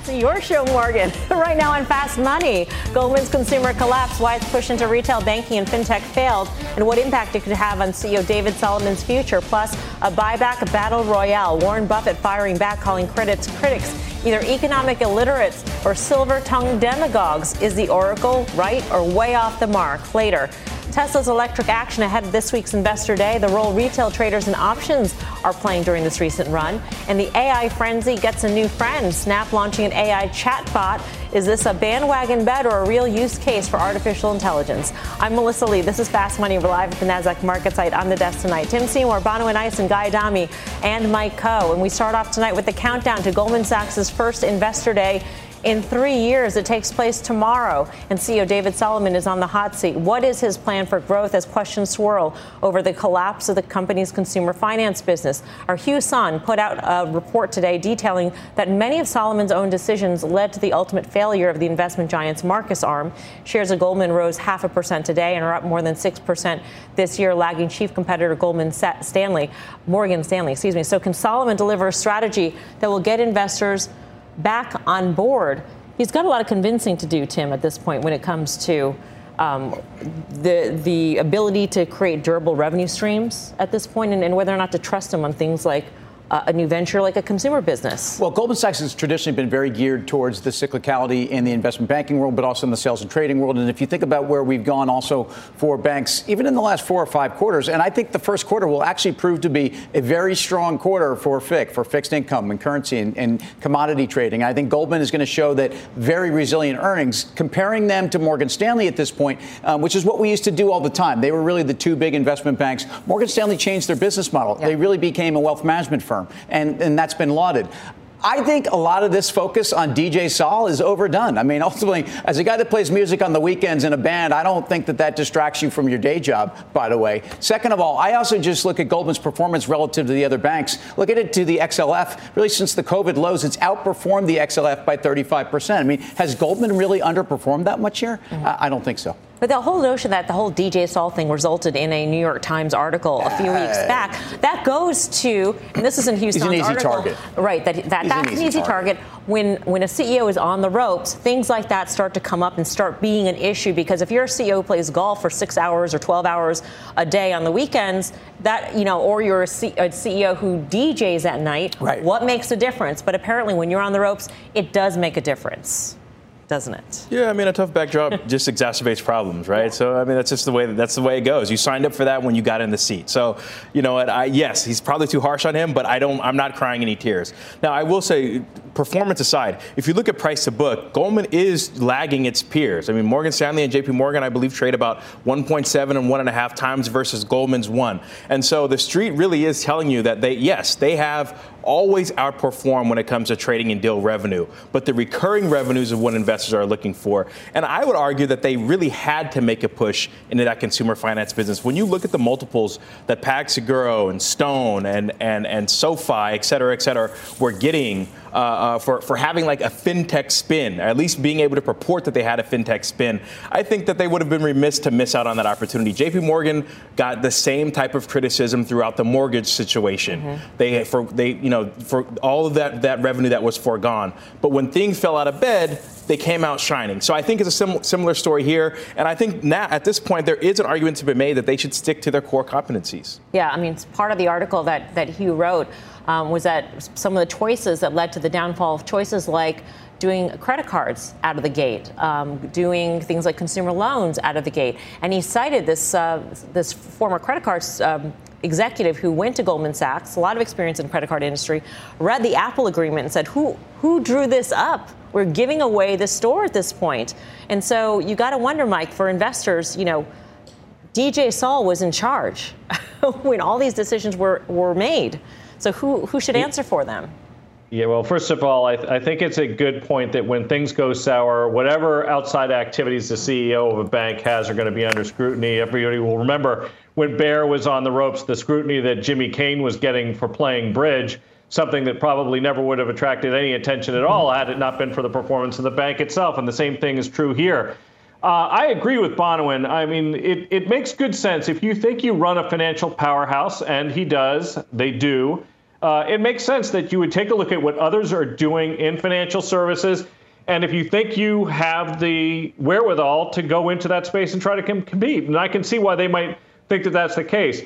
That's your show, Morgan. right now on Fast Money, Goldman's consumer collapse, why its push into retail banking and fintech failed, and what impact it could have on CEO David Solomon's future. Plus, a buyback battle royale. Warren Buffett firing back, calling critics critics either economic illiterates or silver-tongued demagogues. Is the oracle right or way off the mark? Later. Tesla's electric action ahead of this week's investor day, the role retail traders and options are playing during this recent run, and the AI frenzy gets a new friend. Snap launching an AI chatbot. Is this a bandwagon bet or a real use case for artificial intelligence? I'm Melissa Lee. This is Fast Money. We're live at the NASDAQ market site on the desk tonight. Tim Seymour, Bonawyn Eison, and Guy Adami, and Mike Khouw. And we start off tonight with the countdown to Goldman Sachs' first investor day in three years. It takes place tomorrow, and CEO David Solomon is on the hot seat. What is his plan for growth as questions swirl over the collapse of the company's consumer finance business? Our Hugh Son put out a report today detailing that many of Solomon's own decisions led to the ultimate failure of the investment giant's Marcus arm. Shares of Goldman rose half a percent today and are up more than 6% this year, lagging chief competitor Goldman Stanley, Morgan Stanley, excuse me. So can Solomon deliver a strategy that will get investors back on board. He's got a lot of convincing to do, Tim, at this point when it comes to um, the the ability to create durable revenue streams at this point, and, and whether or not to trust him on things like uh, a new venture like a consumer business? Well, Goldman Sachs has traditionally been very geared towards the cyclicality in the investment banking world, but also in the sales and trading world. And if you think about where we've gone also for banks, even in the last four or five quarters, and I think the first quarter will actually prove to be a very strong quarter for FIC, for fixed income and currency and, and commodity trading. I think Goldman is going to show that very resilient earnings, comparing them to Morgan Stanley at this point, um, which is what we used to do all the time. They were really the two big investment banks. Morgan Stanley changed their business model. They really became a wealth management firm firm, and, and that's been lauded. I think a lot of this focus on DJ Sol is overdone. I mean, ultimately, as a guy that plays music on the weekends in a band, I don't think that that distracts you from your day job, by the way. Second of all, I also just look at Goldman's performance relative to the other banks. Look at it to the XLF. Really, since the COVID lows, it's outperformed the XLF by 35%. I mean, has Goldman really underperformed that much here? Mm-hmm. I don't think so. But the whole notion that the whole DJ Sol thing resulted in a New York Times article a few weeks back, that goes to, and this is in Hugh Son's He's an easy article, target. right? That, that that's an easy, an easy target. target. When when a CEO is on the ropes, things like that start to come up and start being an issue because if your CEO who plays golf for six hours or 12 hours a day on the weekends, that you know, or you're a, C, a CEO who DJs at night, right. what makes a difference? But apparently, when you're on the ropes, it does make a difference doesn't it? Yeah, I mean, a tough backdrop just exacerbates problems, right? Yeah. So, I mean, that's just the way that, that's the way it goes. You signed up for that when you got in the seat. So, you know what? I, yes, he's probably too harsh on him, but I don't. I'm not crying any tears. Now, I will say, performance aside, if you look at price to book, Goldman is lagging its peers. I mean, Morgan Stanley and J.P. Morgan, I believe, trade about 1.7 and one and a half times versus Goldman's one. And so, the street really is telling you that they, yes, they have always outperform when it comes to trading and deal revenue, but the recurring revenues of what investors are looking for. And I would argue that they really had to make a push into that consumer finance business. When you look at the multiples that PagSeguro and Stone and, and, and SoFi, et cetera, et cetera, were getting uh, uh, for, for having like a fintech spin, or at least being able to purport that they had a fintech spin, I think that they would have been remiss to miss out on that opportunity. JP Morgan got the same type of criticism throughout the mortgage situation. Mm-hmm. They, for, they, you know, for all of that, that revenue that was foregone. But when things fell out of bed, they came out shining. So I think it's a sim- similar story here. And I think now, at this point, there is an argument to be made that they should stick to their core competencies. Yeah, I mean, it's part of the article that, that Hugh wrote um, was that some of the choices that led to the downfall of choices like doing credit cards out of the gate, um, doing things like consumer loans out of the gate. And he cited this uh, this former credit cards um, executive who went to Goldman Sachs, a lot of experience in the credit card industry, read the Apple agreement and said, "Who who drew this up? We're giving away the store at this point." And so you got to wonder, Mike, for investors, you know. DJ Sol was in charge when all these decisions were, were made. So who, who should answer for them? Yeah, well, first of all, I, th- I, think it's a good point that when things go sour, whatever outside activities the CEO of a bank has are going to be under scrutiny. Everybody will remember when Bear was on the ropes, the scrutiny that Jimmy Cayne was getting for playing bridge, something that probably never would have attracted any attention at all had it not been for the performance of the bank itself. And the same thing is true here. Uh, I agree with Bonawyn. I mean, it, it makes good sense. If you think you run a financial powerhouse, and he does, they do uh, it makes sense that you would take a look at what others are doing in financial services. And if you think you have the wherewithal to go into that space and try to com- compete, and I can see why they might think that that's the case.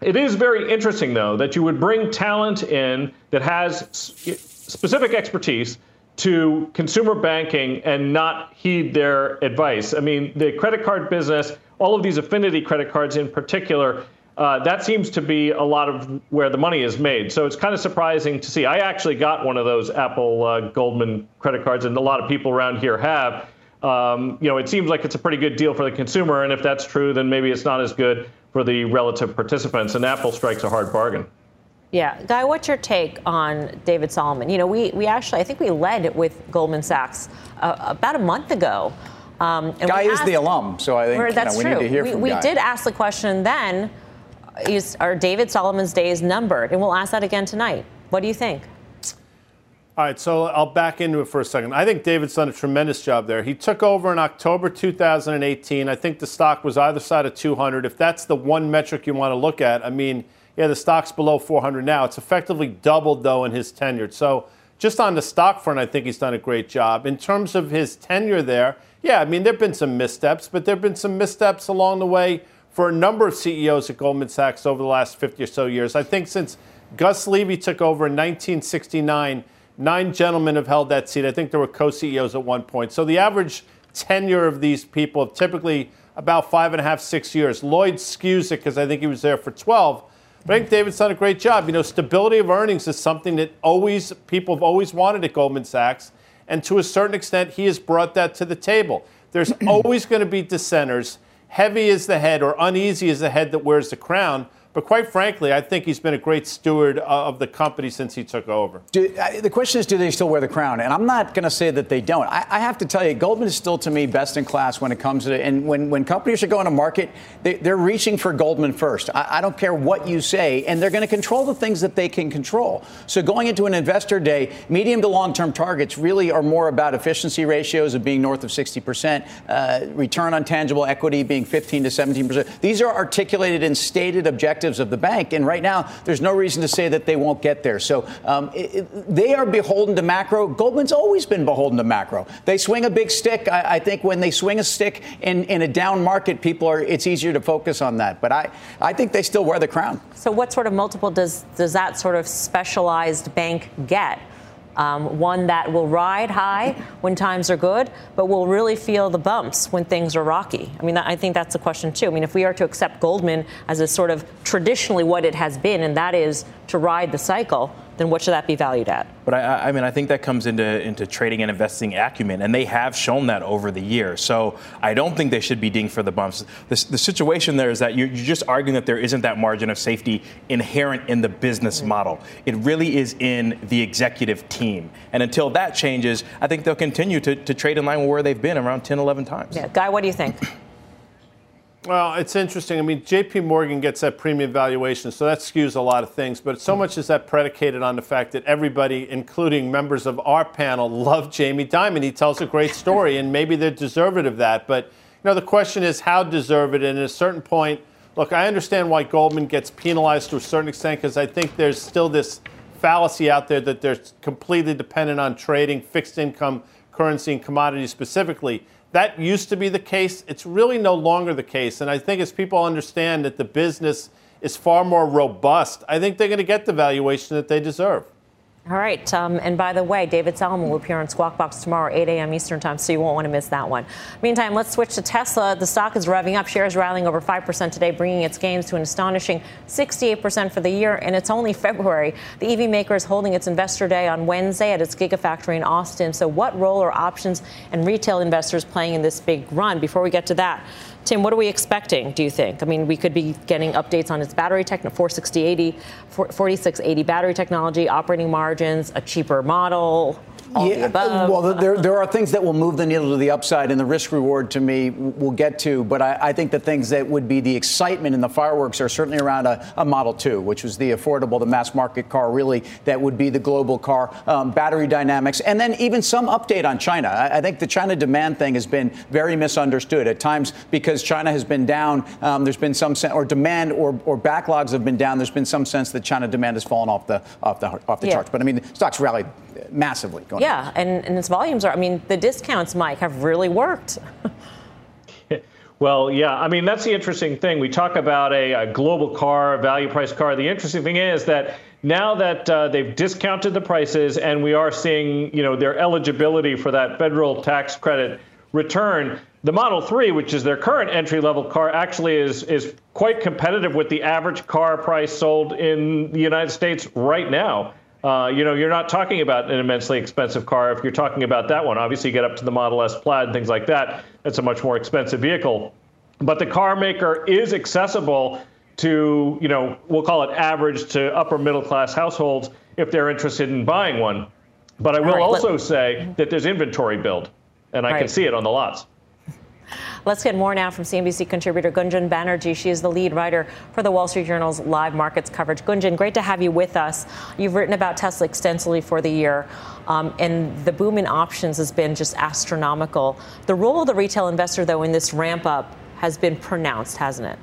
It is very interesting, though, that you would bring talent in that has specific expertise to consumer banking and not heed their advice. I mean, the credit card business, all of these affinity credit cards in particular, uh, that seems to be a lot of where the money is made. So it's kind of surprising to see. I actually got one of those Apple uh, Goldman credit cards, and a lot of people around here have. Um, you know, it seems like it's a pretty good deal for the consumer, and if that's true, then maybe it's not as good for the relative participants. And Apple strikes a hard bargain. Yeah, Guy, what's your take on David Solomon? You know, we we actually I think we led with Goldman Sachs uh, about a month ago. Um, Guy is the alum, so I think that's you know, we true. need to hear we, from we Guy. did ask the question then is, are David Solomon's days numbered? And we'll ask that again tonight. What do you think? All right, so I'll back into it for a second. I think David's done a tremendous job there. He took over in October 2018. I think the stock was either side of 200. If that's the one metric you want to look at, I mean, yeah, the stock's below 400 now. It's effectively doubled, though, in his tenure. So just on the stock front, I think he's done a great job. In terms of his tenure there, yeah, I mean, there have been some missteps, but there have been some missteps along the way for a number of CEOs at Goldman Sachs over the last 50 or so years. I think since Gus Levy took over in 1969, nine gentlemen have held that seat. I think there were co CEOs at one point. So the average tenure of these people typically about five and a half, six years. Lloyd skews it because I think he was there for 12. But I think David's done a great job. You know, stability of earnings is something that always people have always wanted at Goldman Sachs, and to a certain extent, he has brought that to the table. There's always going to be dissenters heavy is the head or uneasy is the head that wears the crown. But quite frankly, I think he's been a great steward of the company since he took over. Do, uh, the question is, do they still wear the crown? And I'm not going to say that they don't. I, I, have to tell you, Goldman is still, to me, best in class when it comes to And when, when companies are going to market, they, are reaching for Goldman first. I, I, don't care what you say, and they're going to control the things that they can control. So going into an investor day, medium to long term targets really are more about efficiency ratios of being north of 60%, uh, return on tangible equity being 15 to 17%. These are articulated and stated objectives objectives of the bank. And right now, there's no reason to say that they won't get there. So um, it, it, they are beholden to macro. Goldman's always been beholden to macro. They swing a big stick. I, I think when they swing a stick in, in a down market, people are. It's easier to focus on that. But I, I think they still wear the crown. So what sort of multiple does does that sort of specialized bank get? Um, one that will ride high when times are good, but will really feel the bumps when things are rocky. I mean, I think that's the question, too. I mean, if we are to accept Goldman as a sort of traditionally what it has been, and that is to ride the cycle, then what should that be valued at? But I, I, mean, I think that comes into, into trading and investing acumen, and they have shown that over the years. So I don't think they should be dinged for the bumps. The, the situation there is that you're, you're, just arguing that there isn't that margin of safety inherent in the business mm-hmm. model. It really is in the executive team. And until that changes, I think they'll continue to, to trade in line with where they've been around 10, 11 times. Yeah. Guy, what do you think? Well, it's interesting. I mean, JP Morgan gets that premium valuation, so that skews a lot of things. But so much is that predicated on the fact that everybody, including members of our panel, love Jamie Dimon. He tells a great story, and maybe they're deserving of that. But, you know, the question is how deserved it. And at a certain point, look, I understand why Goldman gets penalized to a certain extent because I think there's still this fallacy out there that they're completely dependent on trading fixed income, currency, and commodities specifically. That used to be the case. It's really no longer the case. And I think as people understand that the business is far more robust, I think they're going to get the valuation that they deserve. All right. Um, and by the way, David Solomon will appear on Squawk Box tomorrow, 8 a.m. Eastern Time, so you won't want to miss that one. Meantime, let's switch to Tesla. The stock is revving up, shares rallying over 5% today, bringing its gains to an astonishing 68% for the year. And it's only February. The EV maker is holding its investor day on Wednesday at its Gigafactory in Austin. So, what role are options and retail investors playing in this big run? Before we get to that, Tim, what are we expecting, do you think? I mean, we could be getting updates on its battery tech, 46080, 4680 battery technology, operating margins, a cheaper model yeah, Well, there, there are things that will move the needle to the upside, and the risk reward to me we'll get to. But I, I think the things that would be the excitement and the fireworks are certainly around a, a, Model 2, which was the affordable, the mass market car, really, that would be the global car, um, battery dynamics, and then even some update on China. I, I, think the China demand thing has been very misunderstood at times because China has been down. Um, there's been some sense, or demand or, or backlogs have been down. There's been some sense that China demand has fallen off the off the off the yeah. charts. But I mean, stocks rallied massively. Going yeah, and, and its volumes are. I mean, the discounts, Mike, have really worked. Well, yeah, I mean, that's the interesting thing. We talk about a, a global car, a value price car. The interesting thing is that now that uh, they've discounted the prices and we are seeing, you know, their eligibility for that federal tax credit return, the Model 3, which is their current entry level car, actually is, is quite competitive with the average car price sold in the United States right now. Uh, you know, you're not talking about an immensely expensive car if you're talking about that one. Obviously, you get up to the Model S Plaid and things like that. That's a much more expensive vehicle. But the car maker is accessible to, you know, we'll call it average to upper middle class households if they're interested in buying one. But I will right, also let- say that there's inventory build, and I right. can see it on the lots. Let's get more now from CNBC contributor Gunjan Banerjee. She is the lead writer for the Wall Street Journal's live markets coverage. Gunjan, great to have you with us. You've written about Tesla extensively for the year, um, and the boom in options has been just astronomical. The role of the retail investor, though, in this ramp up has been pronounced, hasn't it?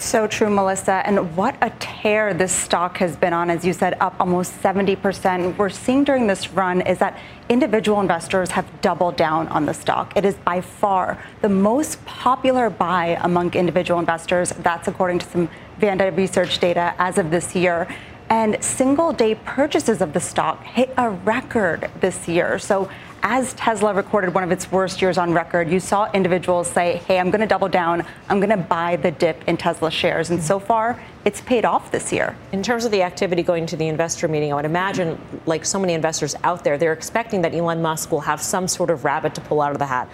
So true, Melissa. And what a tear this stock has been on, as you said, up almost 70%. We're seeing during this run is that individual investors have doubled down on the stock. It is by far the most popular buy among individual investors. That's according to some Vanda research data as of this year. And single day purchases of the stock hit a record this year. So as Tesla recorded one of its worst years on record, you saw individuals say, hey, I'm going to double down. I'm going to buy the dip in Tesla shares. And so far, it's paid off this year. In terms of the activity going to the investor meeting, I would imagine, like so many investors out there, they're expecting that Elon Musk will have some sort of rabbit to pull out of the hat,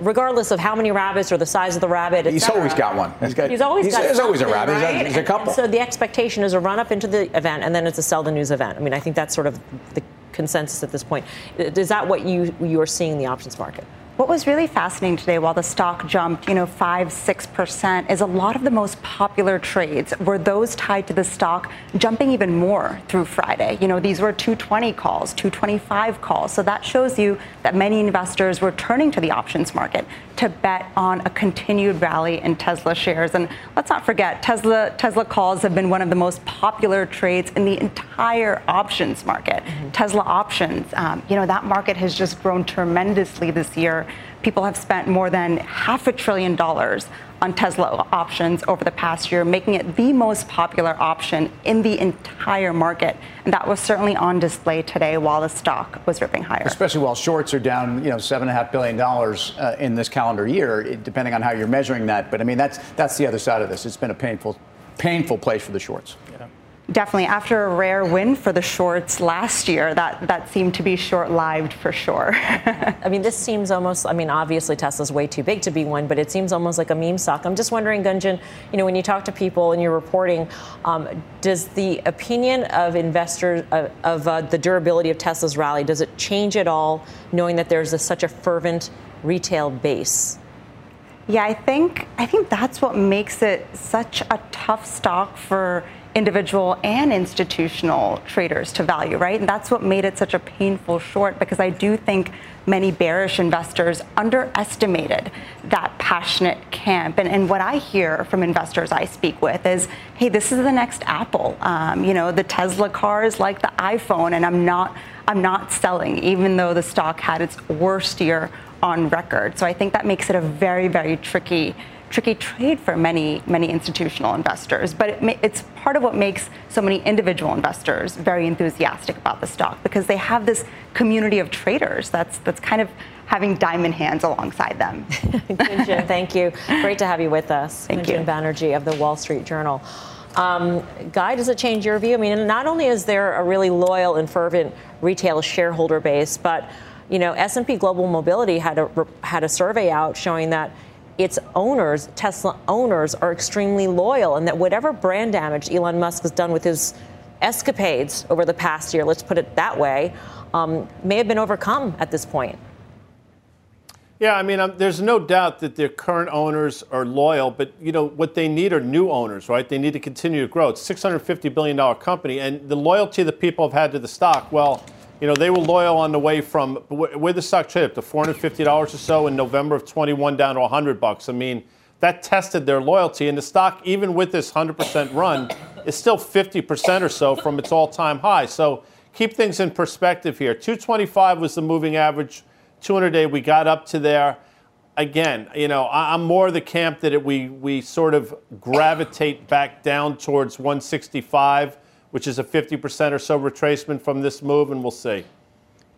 regardless of how many rabbits or the size of the rabbit. He's always got one. He's, got, he's always he's, got. There's always a rabbit. Right? There's, a, couple. so the expectation is a run up into the event, and then it's a sell the news event. I mean, I think that's sort of the consensus at this point. Is that what you you are seeing in the options market? What was really fascinating today while the stock jumped, you know, 5 6% is a lot of the most popular trades were those tied to the stock jumping even more through Friday. You know, these were 220 calls, 225 calls. So that shows you that many investors were turning to the options market to bet on a continued rally in Tesla shares. And let's not forget, Tesla Tesla calls have been one of the most popular trades in the entire options market. Mm-hmm. Tesla options, um, you know, that market has just grown tremendously this year people have spent more than half a trillion dollars on Tesla options over the past year, making it the most popular option in the entire market. And that was certainly on display today while the stock was ripping higher. Especially while shorts are down, you know, seven and a half billion dollars uh, in this calendar year, depending on how you're measuring that. But I mean, that's that's the other side of this. It's been a painful, painful place for the shorts. Definitely. After a rare win for the shorts last year, that, that seemed to be short lived for sure. I mean, this seems almost, I mean, obviously Tesla's way too big to be one, but it seems almost like a meme stock. I'm just wondering, Gunjan, you know, when you talk to people and you're reporting, um, does the opinion of investors uh, of uh, the durability of Tesla's rally, does it change at all knowing that there's a, such a fervent retail base? Yeah, I think I think that's what makes it such a tough stock for individual and institutional traders to value, right? And that's what made it such a painful short because I do think many bearish investors underestimated that passionate camp. And, and what I hear from investors I speak with is, hey, this is the next Apple. Um, you know, the Tesla car is like the iPhone, and I'm not, I'm not selling, even though the stock had its worst year on record. So I think that makes it a very, very tricky tricky trade for many, many institutional investors. But it, it's part of what makes so many individual investors very enthusiastic about the stock because they have this community of traders that's, that's kind of having diamond hands alongside them. Gunjan, thank you. Great to have you with us. Thank Gunjan you. Banerjee of the Wall Street Journal. Um, Guy, does it change your view? I mean, not only is there a really loyal and fervent retail shareholder base, but you know, S&P Global Mobility had a had a survey out showing that its owners, Tesla owners, are extremely loyal, and that whatever brand damage Elon Musk has done with his escapades over the past year, let's put it that way, um, may have been overcome at this point. Yeah, I mean, um, there's no doubt that their current owners are loyal, but you know what they need are new owners, right? They need to continue to grow. It's a 650 billion dollar company, and the loyalty that people have had to the stock, well, you know, they were loyal on the way from where the stock traded to 450 dollars or so in November of 21 down to 100 bucks. I mean, that tested their loyalty, and the stock, even with this 100% run, is still 50% or so from its all-time high. So keep things in perspective here. 225 was the moving average 200 day, we got up to there. Again, you know, I'm more the camp that it, we we sort of gravitate back down towards 165, which is a 50% or so retracement from this move, and we'll see.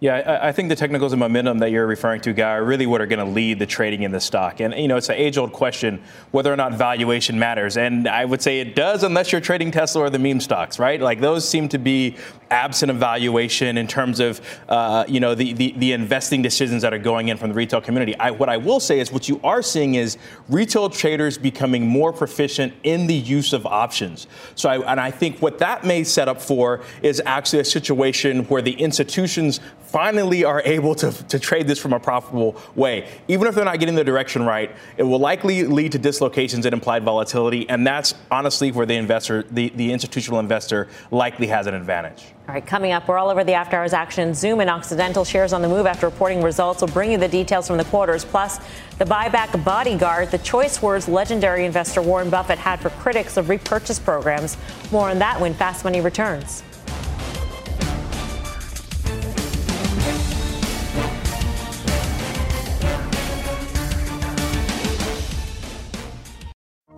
Yeah, I, think the technicals and momentum that you're referring to, Guy, are really what are going to lead the trading in the stock. And, you know, it's an age old question whether or not valuation matters. And I would say it does unless you're trading Tesla or the meme stocks, right? Like those seem to be absent of valuation in terms of, uh, you know, the, the, the, investing decisions that are going in from the retail community. I, what I will say is what you are seeing is retail traders becoming more proficient in the use of options. So, I, and I think what that may set up for is actually a situation where the institutions finally are able to, to trade this from a profitable way. Even if they're not getting the direction right, it will likely lead to dislocations and implied volatility. And that's honestly where the investor, the, the institutional investor, likely has an advantage. All right, coming up, we're all over the after hours action. Zoom and Occidental shares on the move after reporting results. We'll bring you the details from the quarters, plus the buyback bodyguard, the choice words legendary investor Warren Buffett had for critics of repurchase programs. More on that when Fast Money returns.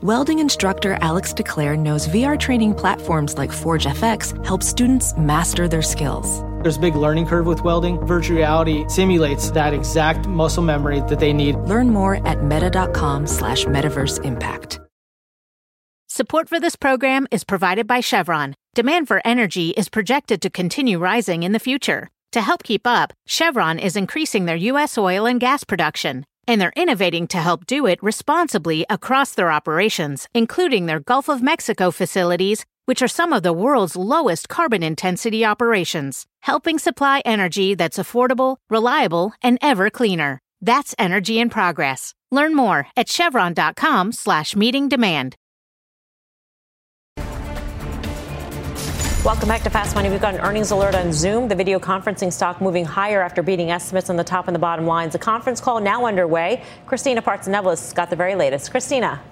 Welding instructor Alex DeClaire knows VR training platforms like Forge FX help students master their skills. There's a big learning curve with welding. Virtual reality simulates that exact muscle memory that they need. Learn more at meta.com slash metaverse impact. Support for this program is provided by Chevron. Demand for energy is projected to continue rising in the future. To help keep up, Chevron is increasing their U.S. oil and gas production and they're innovating to help do it responsibly across their operations, including their Gulf of Mexico facilities, which are some of the world's lowest carbon intensity operations, helping supply energy that's affordable, reliable, and ever cleaner. That's energy in progress. Learn more at chevron.com slash meeting demand. Welcome back to Fast Money. We've got an earnings alert on Zoom. The video conferencing stock moving higher after beating estimates on the top and the bottom lines. The conference call now underway. Christina Partsinevelos got the very latest. Christina.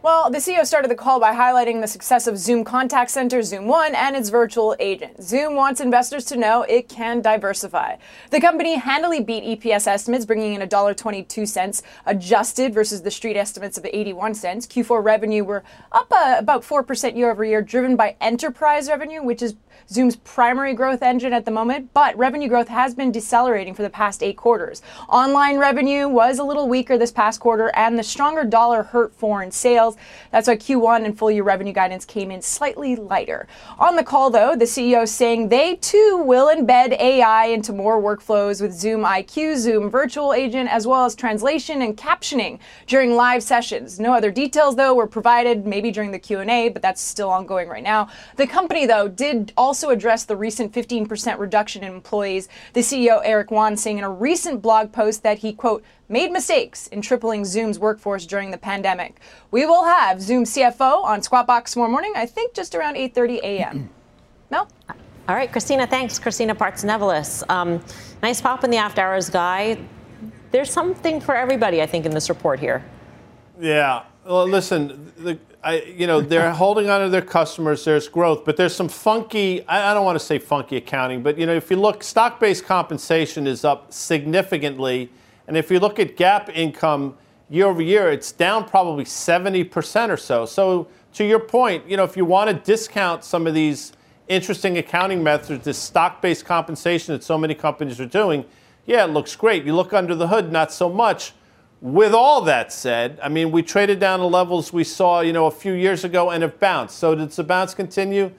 Well, the CEO started the call by highlighting the success of Zoom Contact Center, Zoom One, and its virtual agent. Zoom wants investors to know it can diversify. The company handily beat EPS estimates, bringing in $1.22 adjusted versus the street estimates of 81 cents. Q4 revenue were up uh, about 4% year over year, driven by enterprise revenue, which is Zoom's primary growth engine at the moment, but revenue growth has been decelerating for the past eight quarters. Online revenue was a little weaker this past quarter, and the stronger dollar hurt foreign sales. That's why Q1 and full year revenue guidance came in slightly lighter. On the call, though, the CEO is saying they too will embed AI into more workflows with Zoom IQ, Zoom Virtual Agent, as well as translation and captioning during live sessions. No other details, though, were provided, maybe during the Q&A, but that's still ongoing right now. The company, though, did also also addressed the recent 15% reduction in employees. The CEO, Eric Yuan, saying in a recent blog post that he, quote, made mistakes in tripling Zoom's workforce during the pandemic. We will have Zoom CFO on Squawk Box tomorrow morning, I think just around 8.30 a.m. Mel? All right, Christina, thanks. Christina Partsinevelos. Um, nice pop in the after hours guy. There's something for everybody, I think, in this report here. Yeah. Well, listen, the, I, you know, they're holding on to their customers. There's growth, but there's some funky. I, I don't want to say funky accounting, but you know, if you look, stock-based compensation is up significantly, and if you look at GAAP income year over year, it's down probably 70% or so. So, to your point, you know, if you want to discount some of these interesting accounting methods, this stock-based compensation that so many companies are doing, yeah, it looks great. You look under the hood, not so much. With all that said, I mean, we traded down to levels we saw, you know, a few years ago and have bounced. So does the bounce continue?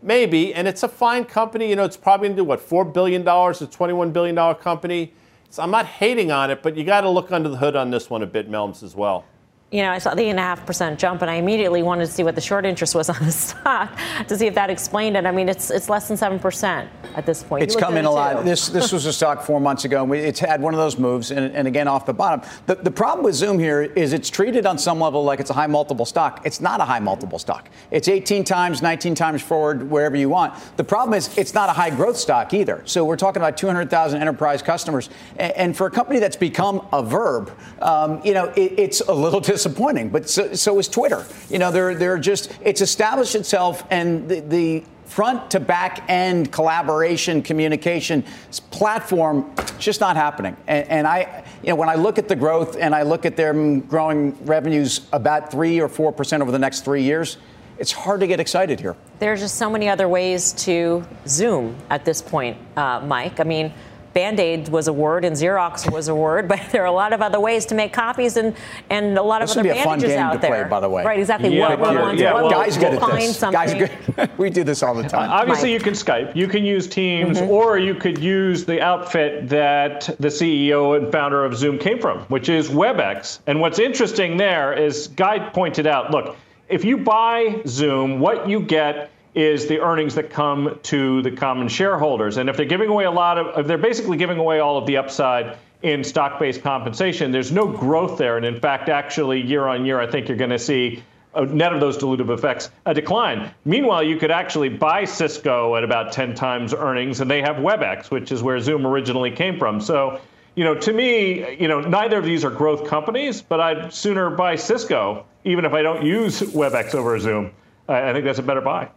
Maybe. And it's a fine company. You know, it's probably going to do what, $4 billion, a $21 billion company. So I'm not hating on it, but you got to look under the hood on this one a bit, Melms, as well. You know, I saw the eight and a half percent jump, and I immediately wanted to see what the short interest was on the stock to see if that explained it. I mean, it's it's less than seven percent at this point. It's come in a lot. This this was a stock four months ago, and we, it's had one of those moves, and, and again off the bottom. The, the problem with Zoom here is it's treated on some level like it's a high multiple stock. It's not a high multiple stock. It's 18 times, 19 times forward, wherever you want. The problem is it's not a high growth stock either. So we're talking about 200,000 enterprise customers, and, and, for a company that's become a verb, um, you know, it, it's a little disappointing. But so, so is Twitter. You know, they're they're just it's established itself, and the, the front to back end collaboration communication platform just not happening and, and, i you know when i look at the growth and i look at them growing revenues about 3 or 4% over the next 3 years it's hard to get excited here there's just so many other ways to zoom at this point uh, mike i mean Band-Aid was a word and Xerox was a word, but there are a lot of other ways to make copies and, and a lot this of other bandages out there. Play, by the way. Right, exactly. Yeah, what, what, yeah, what, well, guys good at this. Guys good. we do this all the time. Obviously, Mike. you can Skype, you can use Teams, mm-hmm. or you could use the outfit that the CEO and founder of Zoom came from, which is WebEx. And what's interesting there is Guy pointed out, look, if you buy Zoom, what you get is the earnings that come to the common shareholders. And if they're giving away a lot of, if they're basically giving away all of the upside in stock based compensation, there's no growth there. And in fact, actually, year on year, I think you're going to see. Net of those dilutive effects, a decline. Meanwhile, you could actually buy Cisco at about 10 times earnings, and they have WebEx, which is where Zoom originally came from. So, you know, to me, you know, neither of these are growth companies, but I'd sooner buy Cisco, even if I don't use WebEx over Zoom. I think that's a better buy.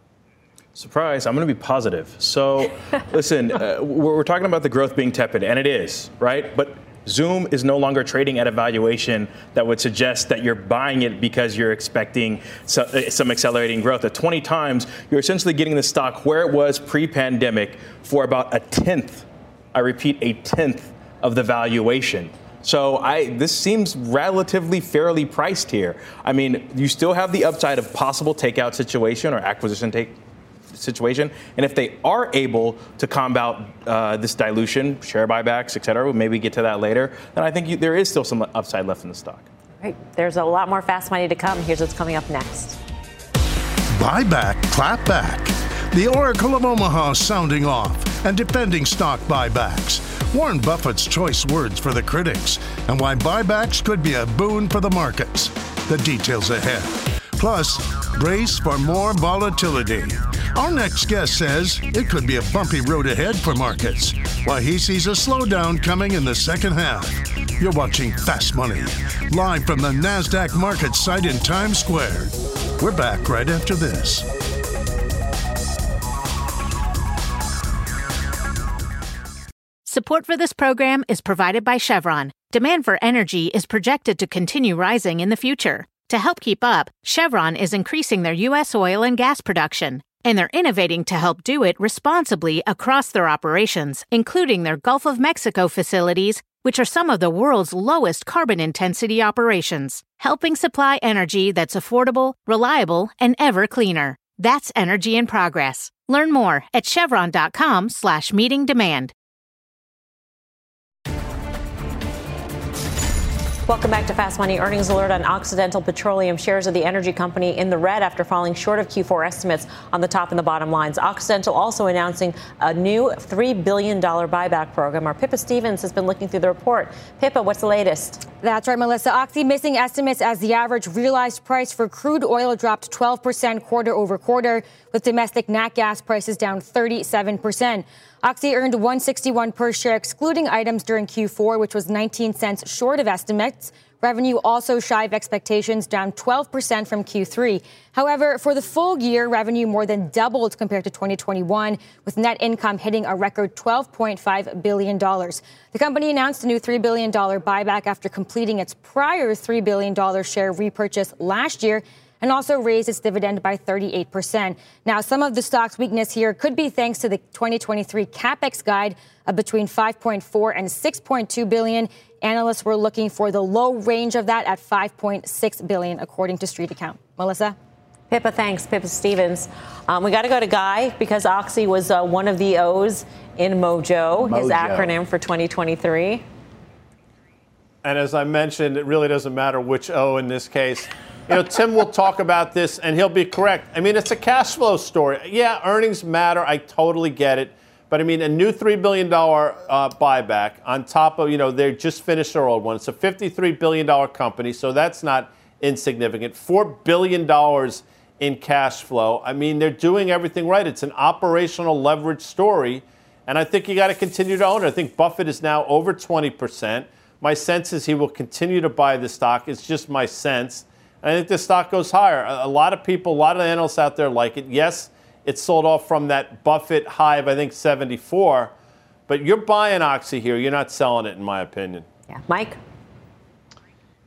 Surprise, I'm going to be positive. So, listen, uh, we're, talking about the growth being tepid, and it is, right? But Zoom is no longer trading at a valuation that would suggest that you're buying it because you're expecting uh, some accelerating growth. At 20 times, you're essentially getting the stock where it was pre pandemic for about a tenth, I repeat, a tenth of the valuation. So I this seems relatively fairly priced here. I mean, you still have the upside of possible takeout situation or acquisition take situation. And if they are able to combat uh, this dilution, share buybacks, et cetera, we'll maybe get to that later, then I think you, there is still some upside left in the stock. Right. There's a lot more fast money to come. Here's what's coming up next. Buyback, clap back. The Oracle of Omaha sounding off and defending stock buybacks. Warren Buffett's choice words for the critics and why buybacks could be a boon for the markets. The details ahead. Plus, brace for more volatility. Our next guest says it could be a bumpy road ahead for markets, while he sees a slowdown coming in the second half. You're watching Fast Money, live from the NASDAQ market site in Times Square. We're back right after this. Support for this program is provided by Chevron. Demand for energy is projected to continue rising in the future. To help keep up, Chevron is increasing their U.S. oil and gas production, and they're innovating to help do it responsibly across their operations, including their Gulf of Mexico facilities, which are some of the world's lowest carbon intensity operations, helping supply energy that's affordable, reliable, and ever cleaner. That's energy in progress. Learn more at chevron.com slash meeting demand. Welcome back to Fast Money. Earnings alert on Occidental Petroleum. Shares of the energy company in the red after falling short of Q4 estimates on the top and the bottom lines. Occidental also announcing a new $3 billion buyback program. Our Pippa Stevens has been looking through the report. Pippa, what's the latest? That's right, Melissa. Oxy missing estimates as the average realized price for crude oil dropped 12% quarter over quarter, with domestic nat gas prices down 37%. Oxy earned 161 per share, excluding items during Q4, which was 19 cents short of estimates. Revenue also shy of expectations, down 12% from Q3. However, for the full year, revenue more than doubled compared to 2021, with net income hitting a record $12.5 billion. The company announced a new $3 billion buyback after completing its prior $3 billion share repurchase last year and also raised its dividend by 38%. Now, some of the stock's weakness here could be thanks to the 2023 capex guide of between 5.4 and 6.2 billion. Analysts were looking for the low range of that at 5.6 billion, according to Street Account. Melissa. Pippa, thanks. Pippa Stevens. Um, we got to go to Guy because Oxy was uh, one of the O's in Mojo, Mojo, his acronym for 2023. And as I mentioned, it really doesn't matter which O in this case. You know, Tim will talk about this and he'll be correct. I mean, it's a cash flow story. Yeah, earnings matter. I totally get it. But I mean, a new $3 billion uh, buyback on top of, you know, they just finished their old one. It's a $53 billion company, so that's not insignificant. $4 billion in cash flow. I mean, they're doing everything right. It's an operational leverage story. And I think you got to continue to own it. I think Buffett is now over 20%. My sense is he will continue to buy the stock. It's just my sense. I think the stock goes higher. A lot of people, a lot of analysts out there like it. Yes, it sold off from that Buffett high of, I think, 74. But you're buying Oxy here. You're not selling it, in my opinion. Yeah. Mike?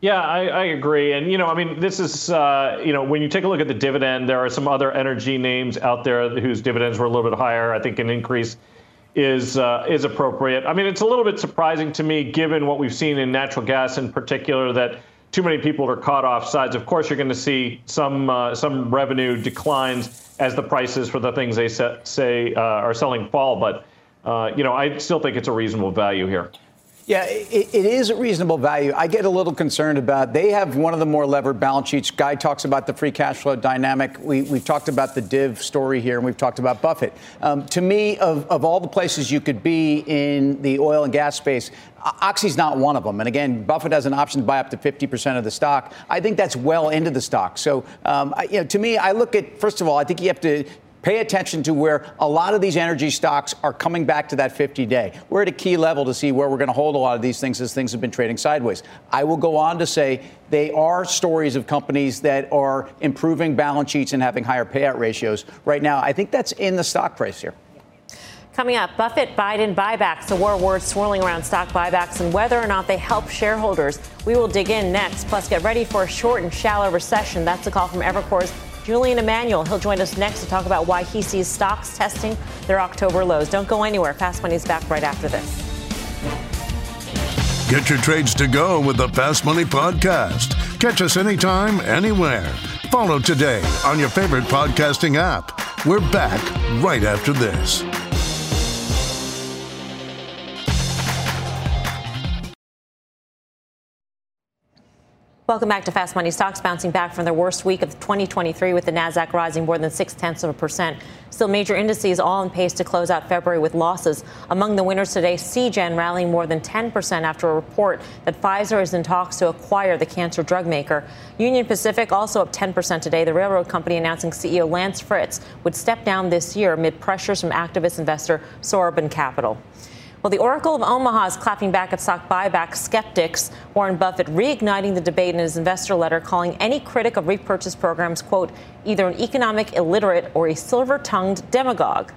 Yeah, I, I, agree. And, you know, I mean, this is, uh, you know, when you take a look at the dividend, there are some other energy names out there whose dividends were a little bit higher. I think an increase is uh, is appropriate. I mean, it's a little bit surprising to me, given what we've seen in natural gas in particular, that too many people are caught off sides. Of course, you're going to see some uh, some revenue declines as the prices for the things they say uh, are selling fall. But uh, you know, I still think it's a reasonable value here. Yeah, it, it is a reasonable value. I get a little concerned about they have one of the more levered balance sheets. Guy talks about the free cash flow dynamic. We, we've talked about the div story here, and we've talked about Buffett. Um, to me, of, of all the places you could be in the oil and gas space, Oxy's not one of them. And again, Buffett has an option to buy up to 50% of the stock. I think that's well into the stock. So, um, I, you know, to me, I look at, first of all, I think you have to Pay attention to where a lot of these energy stocks are coming back to that 50 day. We're at a key level to see where we're going to hold a lot of these things as things have been trading sideways. I will go on to say they are stories of companies that are improving balance sheets and having higher payout ratios. Right now, I think that's in the stock price here. Coming up, Buffett Biden buybacks, the war words swirling around stock buybacks and whether or not they help shareholders. We will dig in next. Plus, get ready for a short and shallow recession. That's a call from Evercore's Julian Emanuel. He'll join us next to talk about why he sees stocks testing their October lows. Don't go anywhere. Fast Money's back right after this. Get your trades to go with the Fast Money Podcast. Catch us anytime, anywhere. Follow today on your favorite podcasting app. We're back right after this. Welcome back to Fast Money. Stocks bouncing back from their worst week of 2023 with the Nasdaq rising more than six tenths of a percent. Still, major indices all on pace to close out February with losses. Among the winners today, Seagen rallying more than 10% after a report that Pfizer is in talks to acquire the cancer drug maker. Union Pacific also up 10% today. The railroad company announcing CEO Lance Fritz would step down this year amid pressures from activist investor Soroban Capital. Well, the Oracle of Omaha is clapping back at stock buyback skeptics. Warren Buffett reigniting the debate in his investor letter, calling any critic of repurchase programs, quote, either an economic illiterate or a silver tongued demagogue.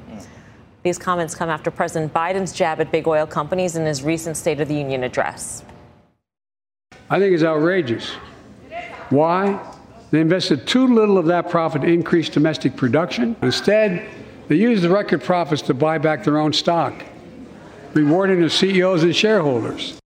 These comments come after President Biden's jab at big oil companies in his recent State of the Union address. I think it's outrageous. Why? They invested too little of that profit to increase domestic production. Instead, they used the record profits to buy back their own stock rewarding the CEOs and shareholders.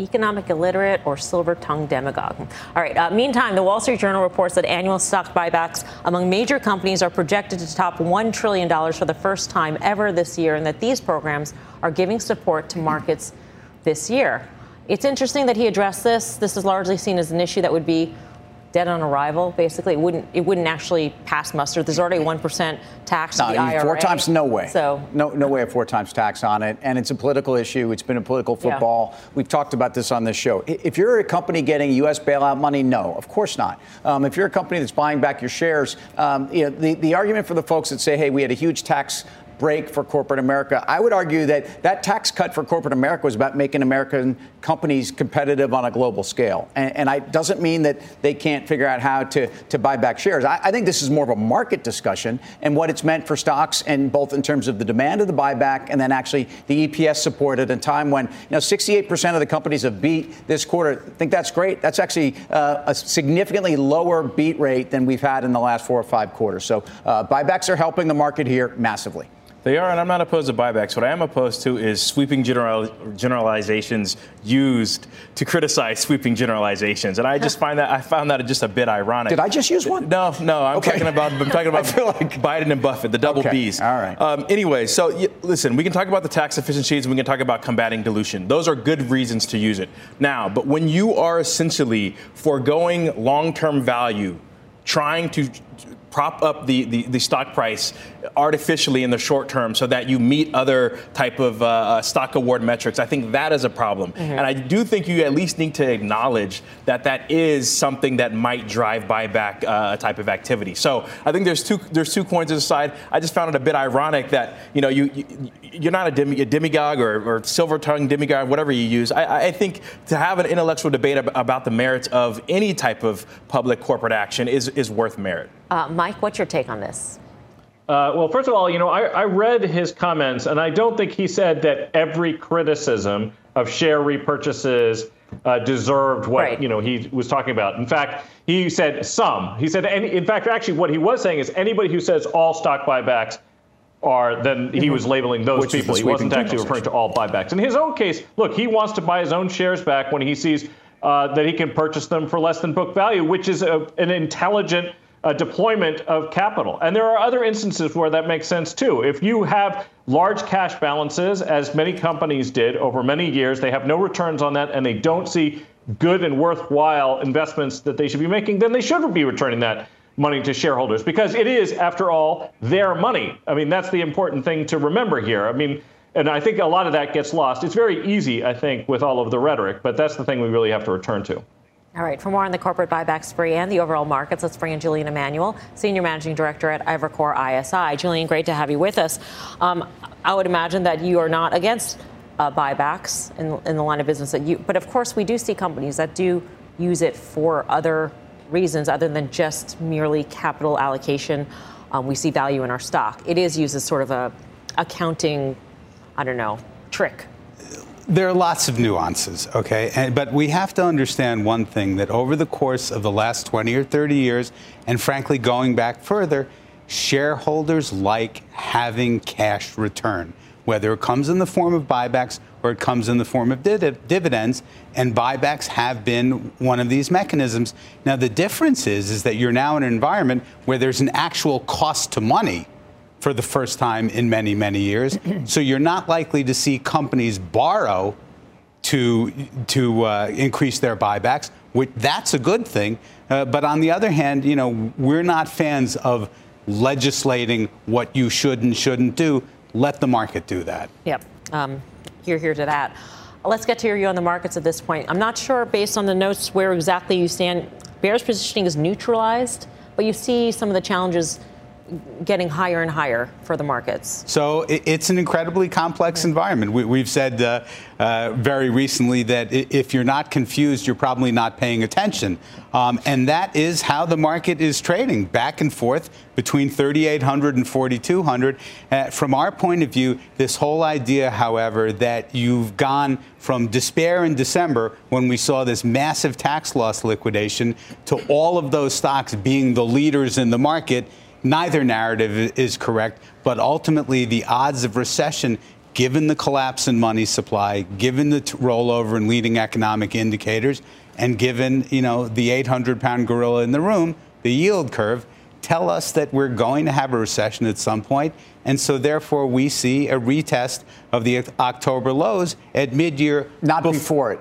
Economic illiterate or silver tongued demagogue. All right. Uh, meantime, the Wall Street Journal reports that annual stock buybacks among major companies are projected to top $1 trillion for the first time ever this year, and that these programs are giving support to markets this year. It's interesting that he addressed this. This is largely seen as an issue that would be dead on arrival. Basically, it wouldn't it wouldn't actually pass muster. There's already one percent tax. No, the IRA. four times, no way. So no, no way of four times tax on it. And it's a political issue. It's been a political football. Yeah. We've talked about this on this show. If you're a company getting U.S. bailout money, no, of course not. Um, if you're a company that's buying back your shares, um, you know, the the argument for the folks that say, hey, we had a huge tax break for corporate America. I would argue that that tax cut for corporate America was about making American companies competitive on a global scale. And, and it doesn't mean that they can't figure out how to, to buy back shares. I, I, think this is more of a market discussion and what it's meant for stocks, and both in terms of the demand of the buyback and then actually the EPS support at a time when you know 68% of the companies have beat this quarter. I think that's great. That's actually uh, a significantly lower beat rate than we've had in the last four or five quarters. So uh, buybacks are helping the market here massively. They are, and I'm not opposed to buybacks. What I am opposed to is sweeping general, generalizations used to criticize sweeping generalizations, and I just find that I found that just a bit ironic. Did I just use one? No, no. I'm Okay. talking about I'm talking about like Biden and Buffett, the double Okay, B's. all right. Um, anyway, so y- listen, we can talk about the tax efficiencies and we can talk about combating dilution. Those are good reasons to use it. Now, but when you are essentially foregoing long-term value, trying to prop up the, the, the stock price artificially in the short term so that you meet other type of uh, uh, stock award metrics. I think that is a problem. And I do think you at least need to acknowledge that that is something that might drive buyback uh, type of activity. So I think there's two there's two coins to the side. I just found it a bit ironic that you know you, you you're not a, demi, a demigod or, or silver tongue demigod, whatever you use. I, I think to have an intellectual debate ab- about the merits of any type of public corporate action is is worth merit. Uh, Mike, what's your take on this? Uh, well, first of all, you know, I, I read his comments, and I don't think he said that every criticism of share repurchases uh, deserved what Right. you know he was talking about. In fact, he said some. He said, any, in fact, actually, what he was saying is anybody who says all stock buybacks are, then he was labeling those Which people. He wasn't sweeping actually referring to all buybacks. In his own case, look, he wants to buy his own shares back when he sees uh, that he can purchase them for less than book value, which is a, an intelligent uh, deployment of capital. And there are other instances where that makes sense too. If you have large cash balances, as many companies did over many years, they have no returns on that, and they don't see good and worthwhile investments that they should be making, then they should be returning that money to shareholders because it is, after all, their money. I mean, that's the important thing to remember here. I mean, and I think a lot of that gets lost. It's very easy, I think, with all of the rhetoric, but that's the thing we really have to return to. All right, for more on the corporate buyback spree and the overall markets, let's bring in Julian Emanuel, Senior Managing Director at Evercore ISI. Julian, great to have you with us. Um, I would imagine that you are not against uh, buybacks in, in the line of business that you, but of course, we do see companies that do use it for other reasons other than just merely capital allocation. Um, we see value in our stock. It is used as sort of a accounting, I don't know, trick. There are lots of nuances, okay? And, but we have to understand one thing that over the course of the last 20 or 30 years, and frankly going back further, shareholders like having cash return, whether it comes in the form of buybacks or it comes in the form of div- dividends. And buybacks have been one of these mechanisms. Now, the difference is, is that you're now in an environment where there's an actual cost to money for the first time in many, many years. so you're not likely to see companies borrow to to uh, increase their buybacks. Which that's a good thing. Uh, but on the other hand, you know, we're not fans of legislating what you should and shouldn't do. Let the market do that. Yep. Um, here, here to that. Let's get to your view on the markets at this point. I'm not sure, based on the notes, where exactly you stand. Bears positioning is neutralized, but you see some of the challenges getting higher and higher for the markets. So it's an incredibly complex environment. We, we've said uh, uh, very recently that if you're not confused, you're probably not paying attention. Um, and that is how the market is trading back and forth between 3,800 and 4,200. Uh, from our point of view, this whole idea, however, that you've gone from despair in December when we saw this massive tax loss liquidation to all of those stocks being the leaders in the market neither narrative is correct, but ultimately the odds of recession, given the collapse in money supply, given the t- rollover in leading economic indicators, and given you know the 800-pound gorilla in the room, the yield curve, tell us that we're going to have a recession at some point, and so therefore we see a retest of the October lows at mid-year. Not before it.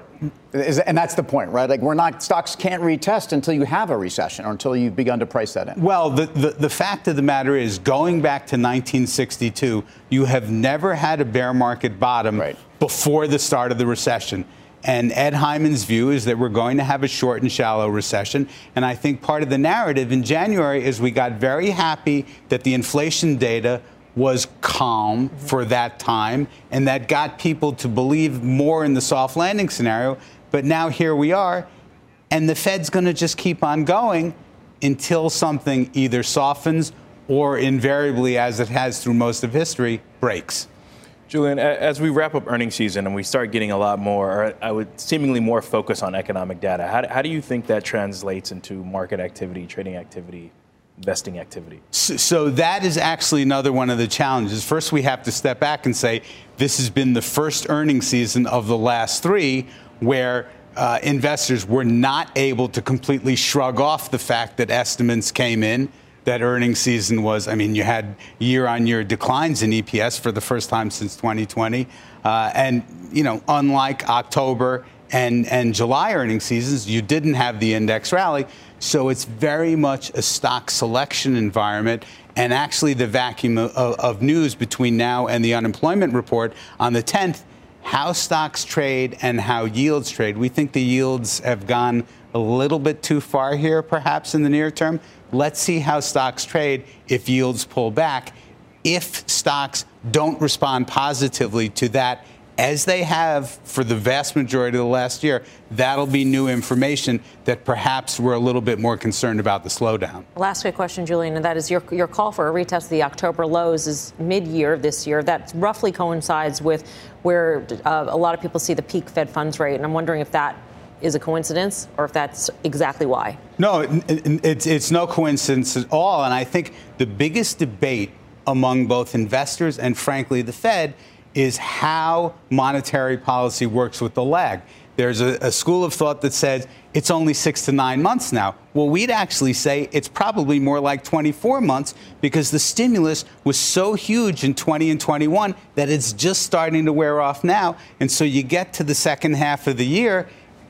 And that's the point, right? Like we're not stocks can't retest until you have a recession or until you've begun to price that in. Well, the, the, the fact of the matter is, going back to 1962, you have never had a bear market bottom before the start of the recession. And Ed Hyman's view is that we're going to have a short and shallow recession. And I think part of the narrative in January is we got very happy that the inflation data was calm for that time, and that got people to believe more in the soft landing scenario. But now here we are, and the Fed's going to just keep on going until something either softens or invariably, as it has through most of history, breaks. Julian, as we wrap up earnings season and we start getting a lot more, or I would seemingly more focus on economic data, how, how do you think that translates into market activity, trading activity? investing activity. So, so that is actually another one of the challenges. First, we have to step back and say this has been the first earnings season of the last three where uh, investors were not able to completely shrug off the fact that estimates came in. That earnings season was, I mean, you had year on year declines in EPS for the first time since 2020. Uh, and, you know, unlike October and, and July earnings seasons, you didn't have the index rally. So it's very much a stock selection environment. And actually, the vacuum of, of news between now and the unemployment report on the 10th how stocks trade and how yields trade. We think the yields have gone a little bit too far here, perhaps in the near term. Let's see how stocks trade if yields pull back. If stocks don't respond positively to that as they have for the vast majority of the last year, that'll be new information that perhaps we're a little bit more concerned about the slowdown. Last quick question, Julian, and that is your, your call for a retest of the October lows is mid-year this year. That roughly coincides with where uh, a lot of people see the peak Fed funds rate, and I'm wondering if that is a coincidence or if that's exactly why. No, it's, it's no coincidence at all. And I think the biggest debate among both investors and, frankly, the Fed is how monetary policy works with the lag. There's a, a, school of thought that says it's only six to nine months now. Well, we'd actually say it's probably more like 24 months because the stimulus was so huge in 20 and 21 that it's just starting to wear off now. And so you get to the second half of the year,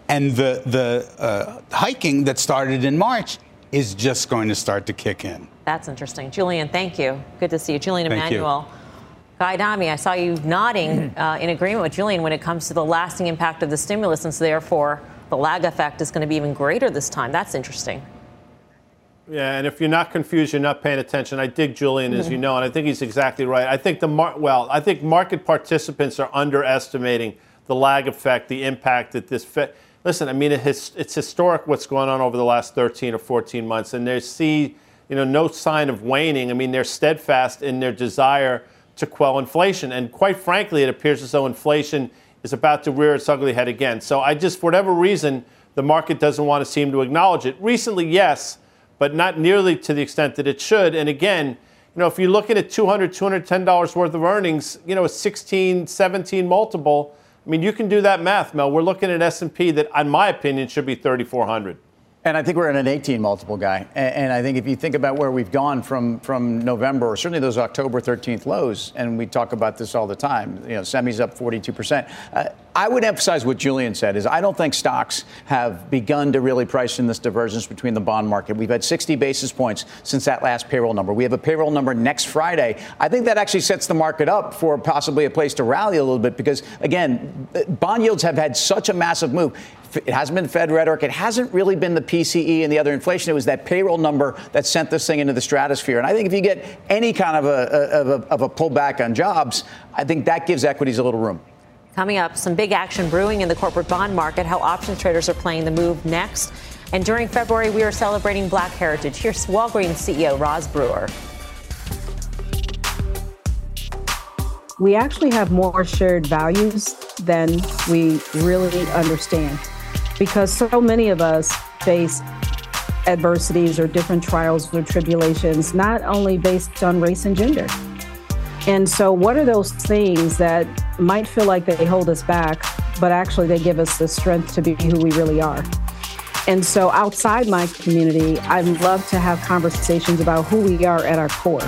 and the, the uh, hiking that started in March is just going to start to kick in. That's interesting. Julian, thank you. Good to see you. Julian Emanuel. Guy Adami, I saw you nodding uh, in agreement with Julian when it comes to the lasting impact of the stimulus, and so therefore the lag effect is going to be even greater this time. That's interesting. Yeah, and if you're not confused, you're not paying attention. I dig Julian, as you know, and I think he's exactly right. I think the mar- well, I think market participants are underestimating the lag effect, the impact that this. Fe- Listen, I mean, it's historic what's going on over the last 13 or 14 months, and they see, you know, no sign of waning. I mean, they're steadfast in their desire to quell inflation. And quite frankly, it appears as though inflation is about to rear its ugly head again. So I just, for whatever reason, the market doesn't want to seem to acknowledge it. Recently, yes, but not nearly to the extent that it should. And again, you know, if you're looking at $200, $210 worth of earnings, you know, a 16, 17 multiple, I mean, you can do that math, Mel. We're looking at S&P that, in my opinion, should be 3,400. And I think we're in an 18 multiple guy. And, I think if you think about where we've gone from from November, or certainly those October 13th lows, and we talk about this all the time, you know, semis up 42 percent. Uh, I would emphasize what Julian said is I don't think stocks have begun to really price in this divergence between the bond market. We've had 60 basis points since that last payroll number. We have a payroll number next Friday. I think that actually sets the market up for possibly a place to rally a little bit because again, uh, bond yields have had such a massive move. It hasn't been Fed rhetoric. It hasn't really been the PCE and the other inflation. It was that payroll number that sent this thing into the stratosphere. And I think if you get any kind of a, of a, of a pullback on jobs, I think that gives equities a little room. Coming up, some big action brewing in the corporate bond market, how options traders are playing the move next. And during February, we are celebrating Black Heritage. Here's Walgreens CEO Roz Brewer. We actually have more shared values than we really understand because so many of us face adversities or different trials or tribulations, not only based on race and gender. And so, what are those things that might feel like they hold us back, but actually they give us the strength to be who we really are? And so, outside my community, I'd love to have conversations about who we are at our core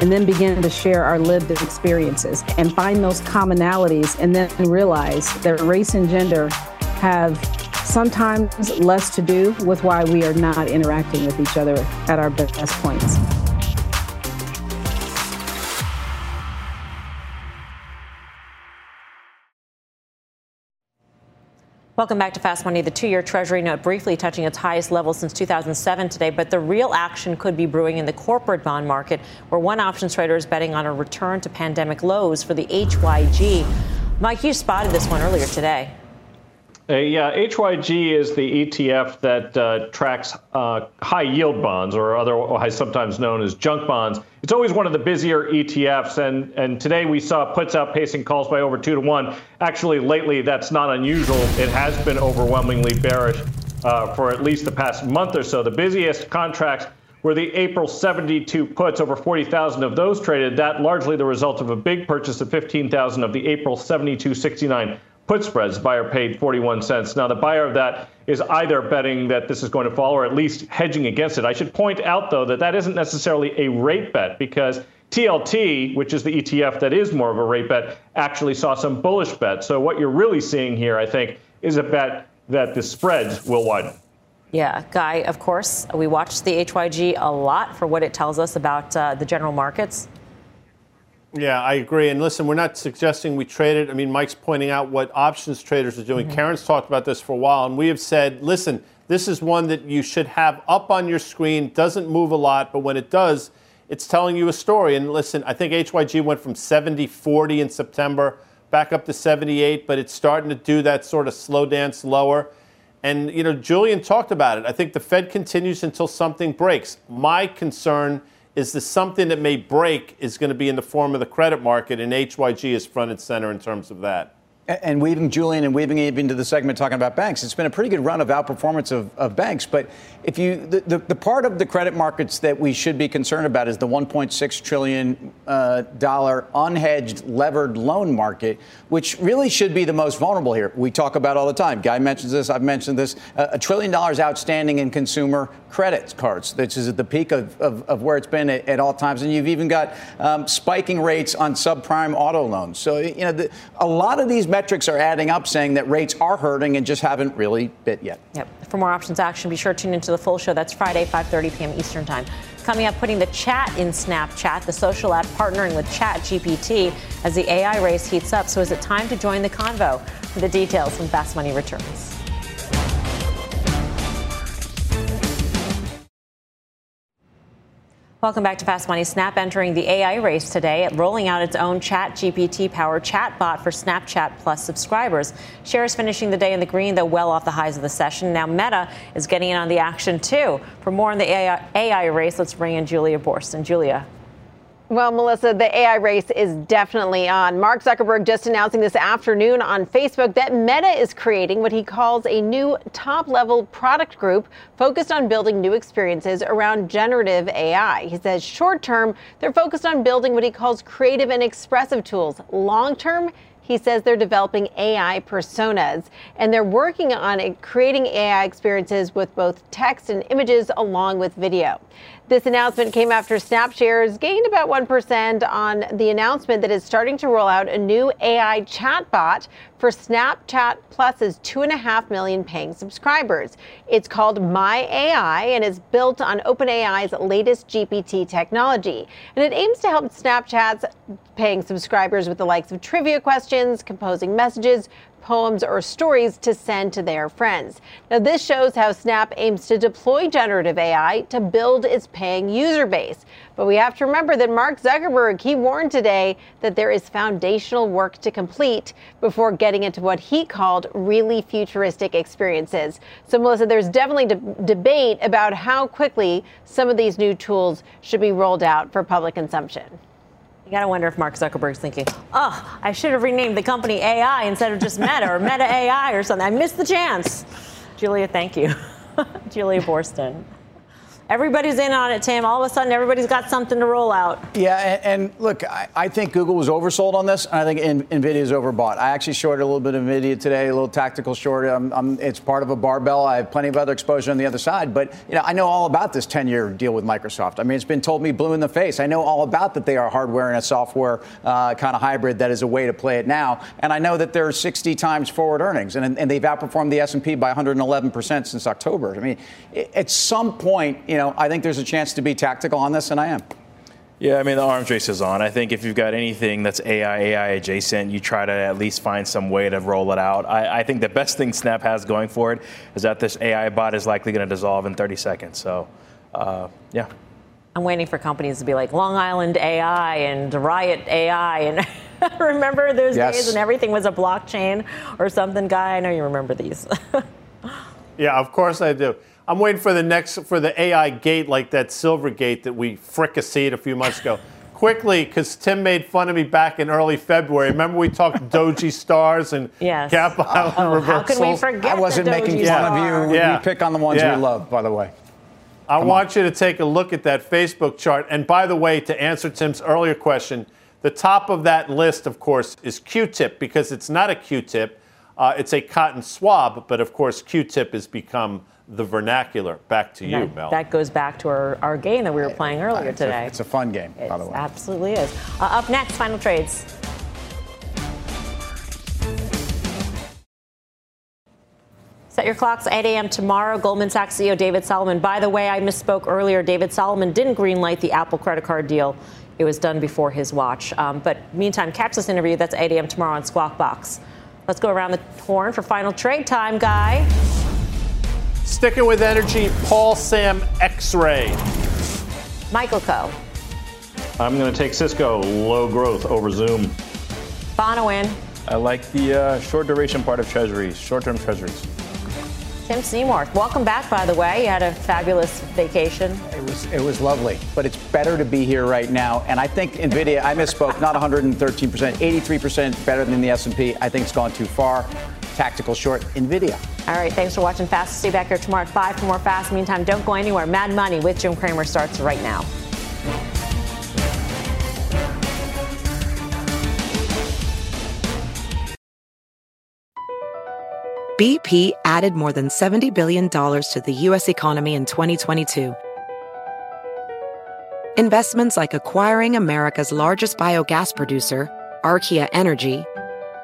and then begin to share our lived experiences and find those commonalities and then realize that race and gender have sometimes less to do with why we are not interacting with each other at our best points. Welcome back to Fast Money. The two year Treasury note briefly touching its highest level since 2007 today, but the real action could be brewing in the corporate bond market, where one options trader is betting on a return to pandemic lows for the HYG. Mike, you spotted this one earlier today. Uh, yeah, HYG is the ETF that uh, tracks uh, high yield bonds, or otherwise sometimes known as junk bonds. It's always one of the busier ETFs, and, and today we saw puts outpacing calls by over two to one. Actually, lately that's not unusual. It has been overwhelmingly bearish uh, for at least the past month or so. The busiest contracts were the April 72 puts, over 40,000 of those traded. That largely the result of a big purchase of 15,000 of the April 72.69 put spreads. Buyer paid 41 cents. Now, the buyer of that is either betting that this is going to fall or at least hedging against it. I should point out, though, that that isn't necessarily a rate bet because TLT, which is the ETF that is more of a rate bet, actually saw some bullish bets. So what you're really seeing here, I think, is a bet that the spreads will widen. Yeah, Guy, of course, we watch the HYG a lot for what it tells us about uh, the general markets. Yeah, I agree. And listen, we're not suggesting we trade it. I mean, Mike's pointing out what options traders are doing. Mm-hmm. Karen's talked about this for a while, and we have said, listen, this is one that you should have up on your screen. Doesn't move a lot, but when it does, it's telling you a story. And listen, I think HYG went from 70 40 in September back up to 78, but it's starting to do that sort of slow dance lower. And, you know, Julian talked about it. I think the Fed continues until something breaks. My concern is that something that may break is going to be in the form of the credit market, and HYG is front and center in terms of that. And weaving Julian and weaving Eve into the segment talking about banks, it's been a pretty good run of outperformance of, of banks. But if you the, the, the, part of the credit markets that we should be concerned about is the 1.6 trillion uh, dollar unhedged levered loan market, which really should be the most vulnerable here. We talk about all the time. Guy mentions this. I've mentioned this. A trillion dollars outstanding in consumer credit cards, which is at the peak of, of, of where it's been at, at, all times. And you've even got um, spiking rates on subprime auto loans. So you know the, a lot of these metrics are adding up, saying that rates are hurting and just haven't really bit yet. Yep. For more options action, be sure to tune into the full show. That's Friday, 5:30 p.m. Eastern Time. Coming up, putting the chat in Snapchat, the social app partnering with ChatGPT as the AI race heats up. So is it time to join the convo? For the details when Fast Money returns. Welcome back to Fast Money. Snap entering the AI race today, at rolling out its own Chat GPT powered chatbot for Snapchat Plus subscribers. Shares finishing the day in the green, though well off the highs of the session. Now Meta is getting in on the action too. For more on the AI, AI race, let's bring in Julia Borst. And Julia. Well, Melissa, the AI race is definitely on. Mark Zuckerberg just announcing this afternoon on Facebook that Meta is creating what he calls a new top level product group focused on building new experiences around generative AI. He says short term, they're focused on building what he calls creative and expressive tools. Long term, he says they're developing AI personas and they're working on creating AI experiences with both text and images along with video. This announcement came after Snap shares gained about 1% on the announcement that is starting to roll out a new AI chatbot for Snapchat Plus's 2.5 million paying subscribers. It's called My AI and is built on OpenAI's latest GPT technology. And it aims to help Snapchat's paying subscribers with the likes of trivia questions, composing messages, poems, or stories to send to their friends. Now, this shows how Snap aims to deploy generative AI to build its paying user base. But we have to remember that Mark Zuckerberg, he warned today that there is foundational work to complete before getting into what he called really futuristic experiences. So, Melissa, there's definitely de- debate about how quickly some of these new tools should be rolled out for public consumption. You gotta wonder if Mark Zuckerberg's thinking, oh, I should have renamed the company AI instead of just Meta or Meta AI or something. I missed the chance. Julia, thank you. Julia Boorstin. Everybody's in on it, Tim. All of a sudden, everybody's got something to roll out. Yeah, and, and look, I, I, think Google was oversold on this, and I think in, Nvidia is overbought. I actually shorted a little bit of Nvidia today, a little tactical short. I'm, I'm, it's part of a barbell. I have plenty of other exposure on the other side, but you know, I know all about this 10-year deal with Microsoft. I mean, it's been told me blue in the face. I know all about that they are hardware and a software uh, kind of hybrid that is a way to play it now, and I know that they're 60 times forward earnings, and, and they've outperformed the S&P by 111 percent since October. I mean, at some point, you know, I think there's a chance chance to be tactical on this, and I am. Yeah, I mean, the arms race is on. I think if you've got anything that's AI, AI adjacent, you try to at least find some way to roll it out. I, I think the best thing Snap has going for it is that this AI bot is likely going to dissolve in 30 seconds. So, uh, yeah. I'm waiting for companies to be like Long Island AI and Riot AI. And remember those yes. days when everything was a blockchain or something, Guy? I know you remember these. yeah, of course I do. I'm waiting for the next for the AI gate like that silver gate that we fricasseed a few months ago. Quickly, because Tim made fun of me back in early February. Remember we talked Doji stars and yes. Gap Island oh, reversals? How can we forget I wasn't making fun of you. Yeah. We pick on the ones yeah. we love, by the way. I want you to take a look at that Facebook chart. And by the way, to answer Tim's earlier question, the top of that list, of course, is Q-tip because it's not a Q-tip. Uh, it's a cotton swab, but of course, Q-tip has become the vernacular. Back to you, that, Mel. That goes back to our, our game that we were playing earlier it's today. A, it's a fun game, it by the way. Absolutely is. Uh, up next, final trades. Set your clocks 8 a.m. tomorrow. Goldman Sachs CEO David Solomon. By the way, I misspoke earlier. David Solomon didn't greenlight the Apple credit card deal. It was done before his watch. Um, but meantime, catch this interview. That's 8 a.m. tomorrow on Squawk Box. Let's go around the horn for final trade time, Guy. Sticking with energy, Paul Sam X Ray. Michael Khouw. I'm going to take Cisco low growth over Zoom. Bonawyn. I like the uh, short duration part of treasuries, short term treasuries. Tim Seymour, welcome back. By the way, you had a fabulous vacation. It was it was lovely, but it's better to be here right now. And I think Nvidia, I misspoke, not 113 percent, 83 percent better than the S&P. I think it's gone too far. Tactical short, Nvidia. All right, thanks for watching Fast. Stay back here tomorrow at five for more Fast. Meantime, don't go anywhere. Mad Money with Jim Cramer starts right now. BP added more than $70 billion to the U.S. economy in 2022. Investments like acquiring America's largest biogas producer, Archaea Energy,